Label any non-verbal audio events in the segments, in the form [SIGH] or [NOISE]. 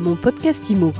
Mon podcast IMO.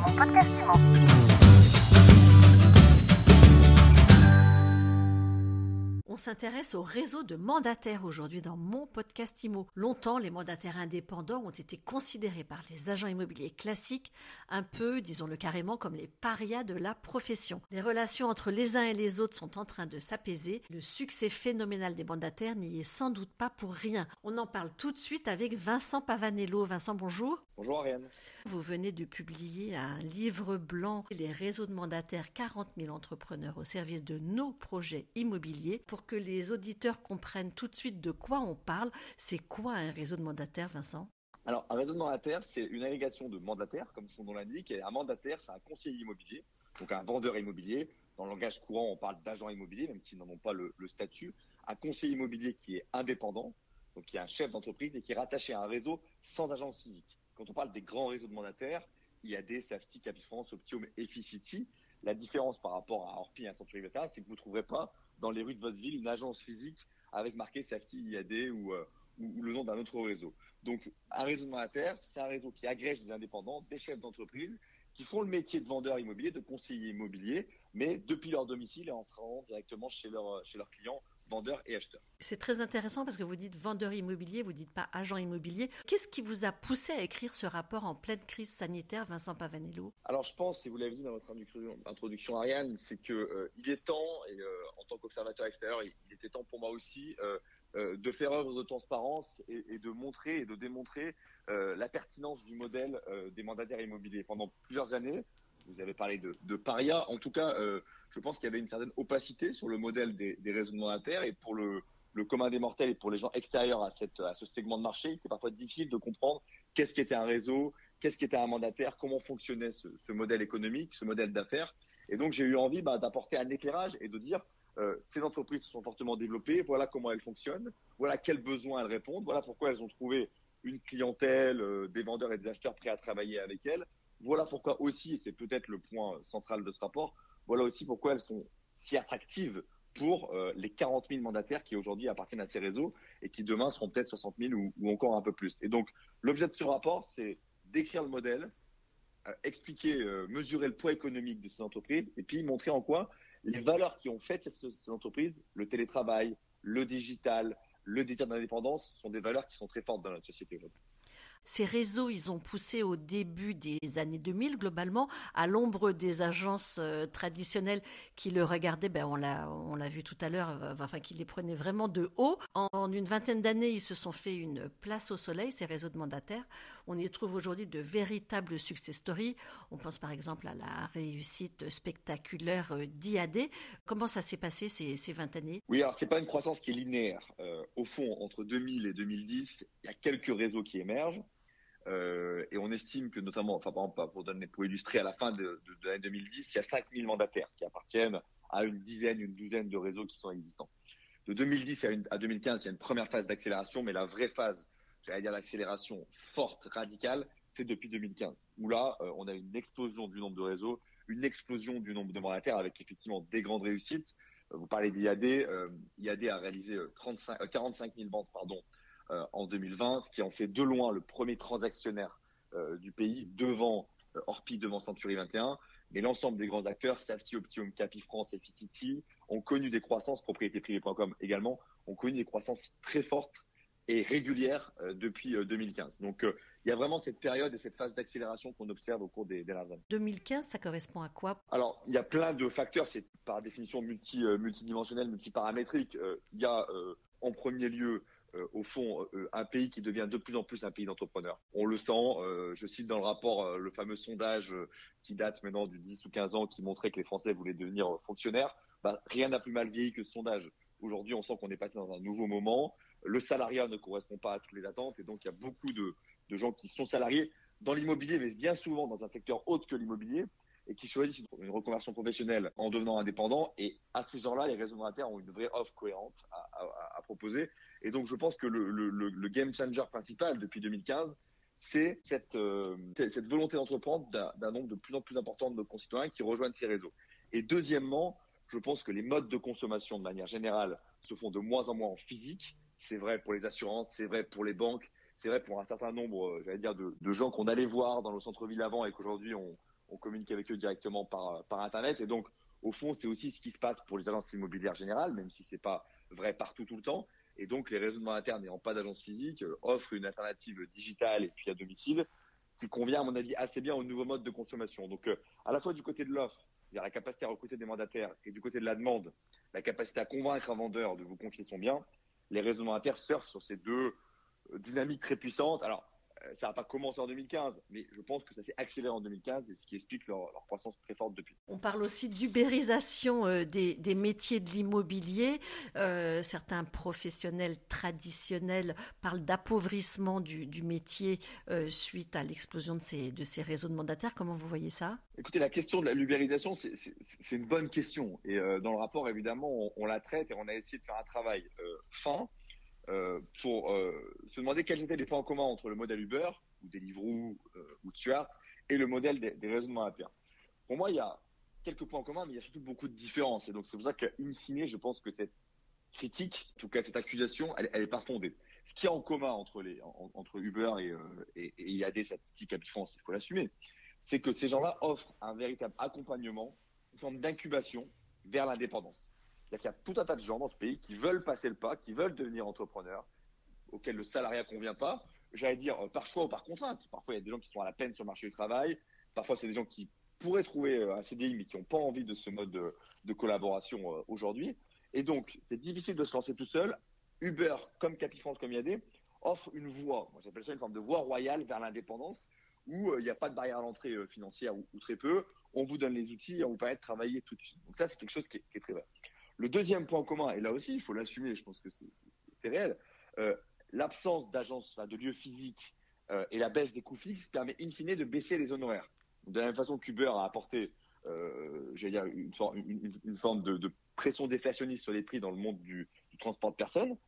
On s'intéresse au réseau de mandataires aujourd'hui dans mon podcast IMO. Longtemps, les mandataires indépendants ont été considérés par les agents immobiliers classiques un peu, disons-le carrément, comme les parias de la profession. Les relations entre les uns et les autres sont en train de s'apaiser. Le succès phénoménal des mandataires n'y est sans doute pas pour rien. On en parle tout de suite avec Vincent Pavanello. Vincent, bonjour. Bonjour Ariane. Vous venez de publier un livre blanc, Les réseaux de mandataires, 40 000 entrepreneurs au service de nos projets immobiliers. Pour que les auditeurs comprennent tout de suite de quoi on parle, c'est quoi un réseau de mandataires, Vincent? Alors, un réseau de mandataires, c'est une agrégation de mandataires, comme son nom l'indique. Et un mandataire, c'est un conseiller immobilier, donc un vendeur immobilier. Dans le langage courant, on parle d'agent immobilier, même s'ils n'en ont pas le, le statut. Un conseiller immobilier qui est indépendant, donc qui est un chef d'entreprise et qui est rattaché à un réseau sans agence physique. Quand on parle des grands réseaux de mandataires, IAD, Safety, Capifrance, Optium, Efficity, la différence par rapport à Orpi et à Century 21, c'est que vous ne trouverez pas dans les rues de votre ville une agence physique avec marqué Safety, IAD ou, euh, ou, le nom d'un autre réseau. Donc, un réseau de mandataires, c'est un réseau qui agrège des indépendants, des chefs d'entreprise qui font le métier de vendeur immobilier, de conseiller immobilier, mais depuis leur domicile et en se rendant directement chez leurs clients vendeurs et acheteurs. C'est très intéressant parce que vous dites vendeur immobilier, vous dites pas agent immobilier. Qu'est-ce qui vous a poussé à écrire ce rapport en pleine crise sanitaire, Vincent Pavanello? Alors je pense, et vous l'avez dit dans votre introduction, Ariane, c'est que euh, il est temps, et euh, en tant qu'observateur extérieur, il, il, était temps pour moi aussi euh, de faire œuvre de transparence et, et, de montrer et de démontrer la pertinence du modèle des mandataires immobiliers. Pendant plusieurs années, vous avez parlé de, paria, en tout cas, je pense qu'il y avait une certaine opacité sur le modèle des, des réseaux de mandataires et pour le, commun des mortels et pour les gens extérieurs à, ce segment de marché, il était parfois difficile de comprendre qu'est-ce qu'était un réseau, qu'est-ce qu'était un mandataire, comment fonctionnait ce, ce modèle économique, ce modèle d'affaires. Et donc j'ai eu envie bah, d'apporter un éclairage et de dire euh, ces entreprises se sont fortement développées, voilà comment elles fonctionnent, voilà quels besoins elles répondent, voilà pourquoi elles ont trouvé une clientèle, euh, des vendeurs et des acheteurs prêts à travailler avec elles. Voilà pourquoi aussi, et c'est peut-être le point central de ce rapport, voilà aussi pourquoi elles sont si attractives pour euh, les 40 000 mandataires qui aujourd'hui appartiennent à ces réseaux et qui demain seront peut-être 60 000 ou, encore un peu plus. Et donc, l'objet de ce rapport, c'est d'écrire le modèle, euh, expliquer, euh, mesurer le poids économique de ces entreprises et puis montrer en quoi les valeurs qui ont fait ces, ces entreprises, le télétravail, le digital, le désir d'indépendance, sont des valeurs qui sont très fortes dans notre société aujourd'hui. Ces réseaux, ils ont poussé au début des années 2000, globalement, à l'ombre des agences euh, traditionnelles qui le regardaient, ben on l'a, vu tout à l'heure, euh, enfin, qui les prenaient vraiment de haut. En, une vingtaine d'années, ils se sont fait une place au soleil, ces réseaux de mandataires. On y trouve aujourd'hui de véritables success stories. On pense par exemple à la réussite spectaculaire euh, d'IAD. Comment ça s'est passé ces, ces 20 années? Oui, alors c'est pas une croissance qui est linéaire. Au fond, entre 2000 et 2010, il y a quelques réseaux qui émergent. Euh, et on estime que notamment, enfin par exemple, pour, donner, illustrer, à la fin de, l'année 2010, il y a 5000 mandataires qui appartiennent à une dizaine, une douzaine de réseaux qui sont existants. De 2010 à, une, à 2015, il y a une première phase d'accélération, mais la vraie phase, j'allais dire l'accélération forte, radicale, c'est depuis 2015, où là, euh, on a une explosion du nombre de réseaux, une explosion du nombre de mandataires avec effectivement des grandes réussites. Euh, vous parlez d'IAD, euh, IAD a réalisé 35, 45 000 ventes, pardon, en 2020, ce qui en fait de loin le premier transactionnaire euh, du pays, devant euh, Orpi, devant Century 21. Mais l'ensemble des grands acteurs, Safety, Optium, Capifrance, Efficity, ont connu des croissances, propriétéprivée.com également, ont connu des croissances très fortes et régulières euh, depuis 2015. Donc euh, il y a vraiment cette période et cette phase d'accélération qu'on observe au cours des dernières années. 2015, ça correspond à quoi? Alors il y a plein de facteurs, c'est par définition multi, euh, multidimensionnel, multiparamétrique. il y a en premier lieu euh, au fond euh, un pays qui devient de plus en plus un pays d'entrepreneurs. On le sent, euh, je cite dans le rapport le fameux sondage qui date maintenant du 10 ou 15 ans qui montrait que les Français voulaient devenir fonctionnaires. Bah, rien n'a plus mal vieilli que ce sondage. Aujourd'hui, on sent qu'on est passé dans un nouveau moment. Le salariat ne correspond pas à toutes les attentes et donc il y a beaucoup de, gens qui sont salariés dans l'immobilier, mais bien souvent dans un secteur autre que l'immobilier et qui choisissent une reconversion professionnelle en devenant indépendants. Et à ces gens-là, les réseaux monétaires ont une vraie offre cohérente à, proposer. Et donc, je pense que le, game changer principal depuis 2015, c'est cette, euh, cette volonté d'entreprendre d'un nombre de plus en plus important de nos concitoyens qui rejoignent ces réseaux. Et deuxièmement, je pense que les modes de consommation de manière générale se font de moins en moins en physique. C'est vrai pour les assurances, c'est vrai pour les banques, c'est vrai pour un certain nombre, j'allais dire, de, gens qu'on allait voir dans le centre-ville avant et qu'aujourd'hui on, communique avec eux directement par, par Internet. Et donc, au fond, c'est aussi ce qui se passe pour les agences immobilières générales, même si c'est pas vrai partout tout le temps. Et donc, les raisonnements internes n'ayant pas d'agence physique euh, offrent une alternative digitale et puis à domicile qui convient, à mon avis, assez bien au nouveau mode de consommation. Donc, euh, à la fois du côté de l'offre, a la capacité à recruter des mandataires, et du côté de la demande, la capacité à convaincre un vendeur de vous confier son bien, les raisonnements internes surfent sur ces deux euh, dynamiques très puissantes. Alors, ça n'a pas commencé en 2015, mais je pense que ça s'est accéléré en 2015 et ce qui explique leur, croissance très forte depuis. On parle aussi d'ubérisation euh, des, métiers de l'immobilier. Euh, certains professionnels traditionnels parlent d'appauvrissement du, métier suite à l'explosion de ces, de ces réseaux de mandataires. Comment vous voyez ça? Écoutez, la question de l'ubérisation, c'est une bonne question. Et dans le rapport, évidemment, on, on, la traite et on a essayé de faire un travail fin euh, pour euh, se demander quels étaient les points en commun entre le modèle Uber ou Deliveroo euh, ou Stuart et le modèle des, raisonnements internes. Pour moi, il y a quelques points en commun, mais il y a surtout beaucoup de différences. Et donc, c'est pour ça qu'in fine, je pense que cette critique, en tout cas cette accusation, elle, n'est pas fondée. Ce qui y a en commun entre, Uber et, et, et IAD, cette petite France, il faut l'assumer, c'est que ces gens-là offrent un véritable accompagnement, une forme d'incubation vers l'indépendance. Il y a tout un tas de gens dans ce pays qui veulent passer le pas, qui veulent devenir entrepreneurs, auxquels le salariat convient pas. J'allais dire euh, par choix ou par contrainte. Parfois, il y a des gens qui sont à la peine sur le marché du travail. Parfois, c'est des gens qui pourraient trouver euh, un CDI, mais qui n'ont pas envie de ce mode de, collaboration euh, aujourd'hui. Et donc, c'est difficile de se lancer tout seul. Uber, comme Capifrance, comme IAD, offre une voie, moi j'appelle ça une forme de voie royale vers l'indépendance, où il n'y a pas de barrière à l'entrée financière ou, très peu. On vous donne les outils et on vous permet de travailler tout de suite. Donc ça, c'est quelque chose qui est très vrai. Le deuxième point commun, et là aussi, il faut l'assumer, je pense que c'est réel, euh, l'absence d'agence, de lieu physique euh, et la baisse des coûts fixes permet in fine de baisser les honoraires. De la même façon qu'Uber a apporté euh, une, forme de, pression déflationniste sur les prix dans le monde du, transport de personnes,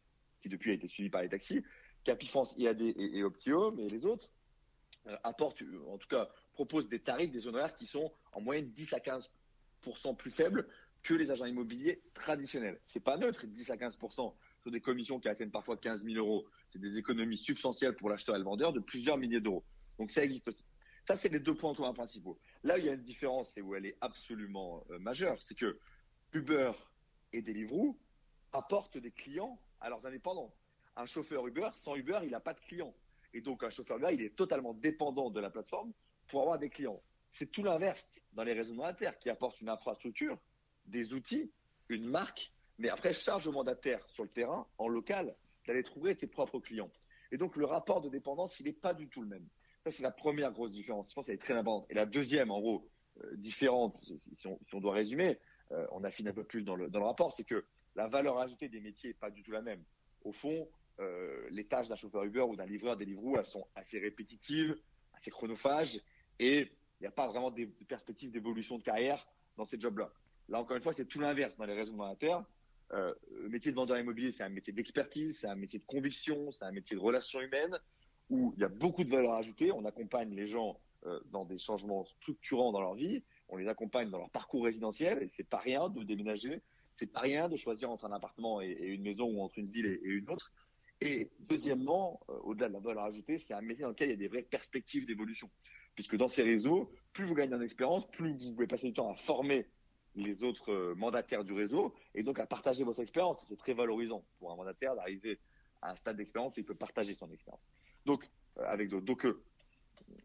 qui depuis a été suivi par les taxis, Capifrance, IAD et, et Optio, mais les autres, apportent, en tout cas, proposent des tarifs, des honoraires qui sont en moyenne 10 à 15% plus faibles que les agents immobiliers traditionnels. C'est pas neutre, 10 à 15 sur des commissions qui atteignent parfois 15 000 euros. C'est des économies substantielles pour l'acheteur et le vendeur de plusieurs milliers d'euros. Donc ça existe aussi. Ça, c'est les deux points communs principaux. Là où il y a une différence et où elle est absolument euh, majeure, c'est que Uber et Deliveroo apportent des clients à leurs indépendants. Un chauffeur Uber, sans Uber, il n'a pas de clients. Et donc un chauffeur Uber, il est totalement dépendant de la plateforme pour avoir des clients. C'est tout l'inverse dans les réseaux monétaires qui apportent une infrastructure des outils, une marque, mais après charge au mandataire sur le terrain, en local, d'aller trouver ses propres clients. Et donc le rapport de dépendance, il n'est pas du tout le même. Ça, c'est la première grosse différence. Je pense qu'elle est très importante. Et la deuxième, en gros, euh, différente, si on, doit résumer, euh, on affine un peu plus dans le, rapport, c'est que la valeur ajoutée des métiers n'est pas du tout la même. Au fond, euh, les tâches d'un chauffeur Uber ou d'un livreur Deliveroo, elles sont assez répétitives, assez chronophages, et il n'y a pas vraiment de perspective d'évolution de carrière dans ces jobs-là. Là, encore une fois, c'est tout l'inverse dans les réseaux monétaires. Euh, le métier de vendeur immobilier, c'est un métier d'expertise, c'est un métier de conviction, c'est un métier de relations humaines où il y a beaucoup de valeur ajoutée. On accompagne les gens euh, dans des changements structurants dans leur vie, on les accompagne dans leur parcours résidentiel et c'est pas rien de déménager, c'est pas rien de choisir entre un appartement et, une maison ou entre une ville et, une autre. Et deuxièmement, euh, au-delà de la valeur ajoutée, c'est un métier dans lequel il y a des vraies perspectives d'évolution. Puisque dans ces réseaux, plus vous gagnez en expérience, plus vous pouvez passer du temps à former les autres euh, mandataires du réseau et donc à partager votre expérience. C'est très valorisant pour un mandataire d'arriver à un stade d'expérience et il peut partager son expérience. Donc, euh, avec d'autres. Donc, euh,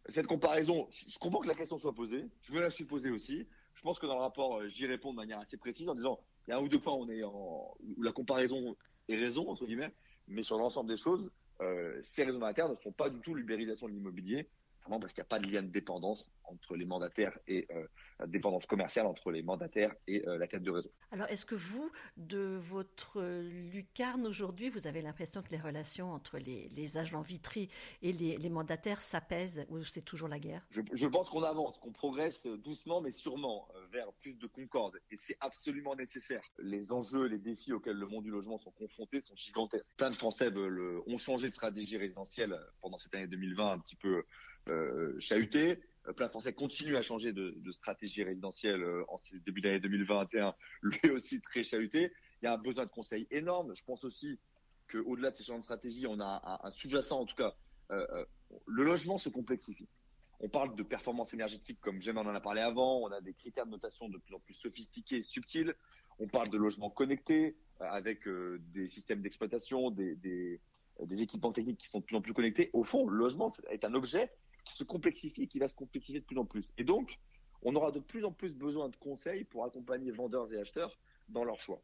cette comparaison, je comprends que la question soit posée. Je me la suis posée aussi. Je pense que dans le rapport, j'y réponds de manière assez précise en disant il y a un ou deux points où, on est en, où la comparaison est raison, entre guillemets, mais sur l'ensemble des choses, ces réseaux mandataires ne font pas du tout l'ubérisation de l'immobilier parce qu'il n'y a pas de lien de dépendance entre les mandataires et euh, la dépendance commerciale entre les mandataires et euh, la tête de réseau. Alors, est-ce que vous, de votre lucarne aujourd'hui, vous avez l'impression que les relations entre les, agents Vitry et les, mandataires s'apaisent ou c'est toujours la guerre? Je, pense qu'on avance, qu'on progresse doucement mais sûrement euh, vers plus de concorde et c'est absolument nécessaire. Les enjeux, les défis auxquels le monde du logement sont confrontés sont gigantesques. Plein de Français ont changé de stratégie résidentielle pendant cette année 2020 un petit peu euh, chahuté. Euh, plein Français continue à changer de, stratégie résidentielle euh, en début d'année 2021, [LAUGHS] lui aussi très chahuté. Il y a un besoin de conseils énorme. Je pense aussi qu'au-delà de ces changements de stratégie, on a un, sous-jacent, en tout cas, le logement se complexifie. On parle de performance énergétique comme j'aime en a parlé avant. On a des critères de notation de plus en plus sophistiqués et subtils. On parle de logement connecté avec des systèmes d'exploitation, des, équipements techniques qui sont de plus en plus connectés. Au fond, le logement est un objet qui se complexifie et qui va se complexifier de plus en plus. Et donc, on aura de plus en plus besoin de conseils pour accompagner vendeurs et acheteurs dans leur choix.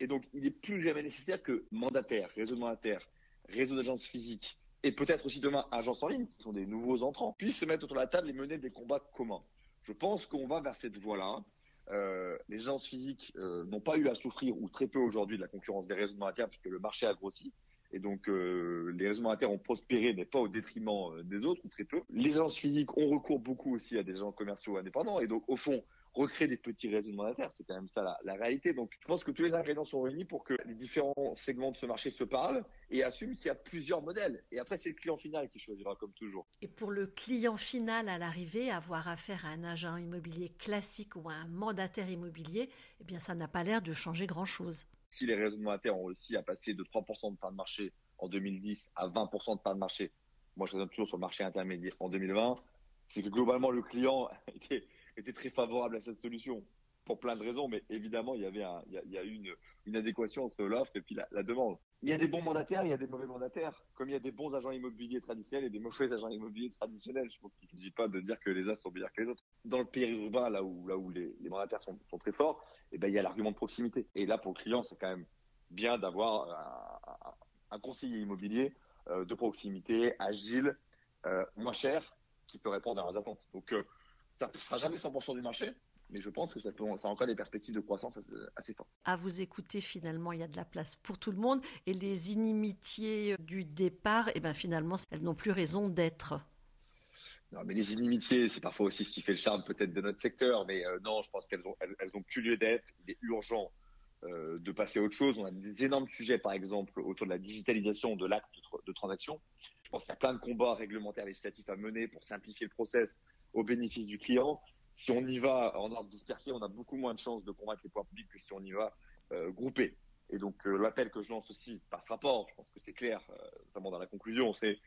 Et donc, il est plus jamais nécessaire que mandataires, réseaux mandataires, réseaux d'agences physiques et peut-être aussi demain agences en ligne, qui sont des nouveaux entrants, puissent se mettre autour de la table et mener des combats communs. Je pense qu'on va vers cette voie-là. Euh, les agences physiques euh, n'ont pas eu à souffrir ou très peu aujourd'hui de la concurrence des réseaux mandataires puisque le marché a grossi. Et donc, euh, les réseaux monétaires ont prospéré, mais pas au détriment euh, des autres, ou très peu. Les agences physiques ont recours beaucoup aussi à des agents commerciaux indépendants. Et donc, au fond, recréer des petits réseaux monétaires, c'est quand même ça la, la, réalité. Donc, je pense que tous les ingrédients sont réunis pour que les différents segments de ce marché se parlent et assument qu'il y a plusieurs modèles. Et après, c'est le client final qui choisira, comme toujours. Et pour le client final à l'arrivée, avoir affaire à un agent immobilier classique ou à un mandataire immobilier, eh bien, ça n'a pas l'air de changer grand-chose si les réseaux monétaires ont réussi à passer de 3% de part de marché en 2010 à 20% de part de marché, moi je raisonne toujours sur le marché intermédiaire en 2020, c'est que globalement le client [LAUGHS] était, très favorable à cette solution pour plein de raisons, mais évidemment il y avait une, adéquation entre l'offre et la, demande. Il y a des bons mandataires, il y a des mauvais mandataires, comme il y a des bons agents immobiliers traditionnels et des mauvais agents immobiliers traditionnels. Je pense qu'il ne s'agit pas de dire que les uns sont meilleurs que les autres. Dans le périurbain, là où, là où les, mandataires sont, très forts, eh ben, il y a l'argument de proximité. Et là, pour le client, c'est quand même bien d'avoir un, un, conseiller immobilier euh, de proximité, agile, euh, moins cher, qui peut répondre à leurs attentes. Donc, euh, ça ne sera jamais 100% du marché, mais je pense que ça, peut, ça a encore des perspectives de croissance assez, fortes. À vous écouter, finalement, il y a de la place pour tout le monde. Et les inimitiés du départ, eh ben, finalement, elles n'ont plus raison d'être. Non, mais les inimitiés, c'est parfois aussi ce qui fait le charme peut-être de notre secteur, mais euh, non, je pense qu'elles ont, elles, elles ont plus lieu d'être. Il est urgent euh, de passer à autre chose. On a des énormes sujets, par exemple, autour de la digitalisation de l'acte de, de, transaction. Je pense qu'il y a plein de combats réglementaires législatifs à mener pour simplifier le process au bénéfice du client. Si on y va en ordre dispersé, on a beaucoup moins de chances de convaincre les pouvoirs publics que si on y va euh, groupé. Et donc euh, l'appel que je lance aussi par ce rapport, je pense que c'est clair, euh, notamment dans la conclusion, c'est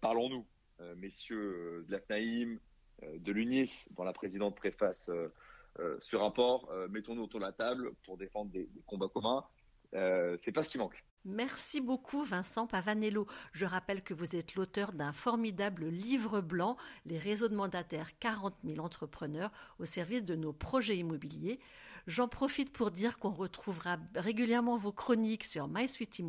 parlons-nous euh, messieurs euh, de l'AFNAIM, de l'UNIS, dont la présidente préface ce rapport. Mettons-nous autour de la table pour défendre des, des combats communs. c'est pas ce qui manque. Merci beaucoup Vincent Pavanello. Je rappelle que vous êtes l'auteur d'un formidable livre blanc, Les réseaux de mandataires 40 000 entrepreneurs au service de nos projets immobiliers. J'en profite pour dire qu'on retrouvera régulièrement vos chroniques sur MySuite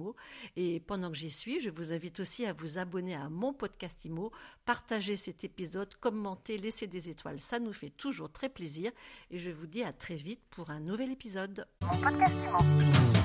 Et pendant que j'y suis, je vous invite aussi à vous abonner à mon podcast Imo, partager cet épisode, commenter, laisser des étoiles. Ça nous fait toujours très plaisir. Et je vous dis à très vite pour un nouvel épisode. Mon podcast Imo.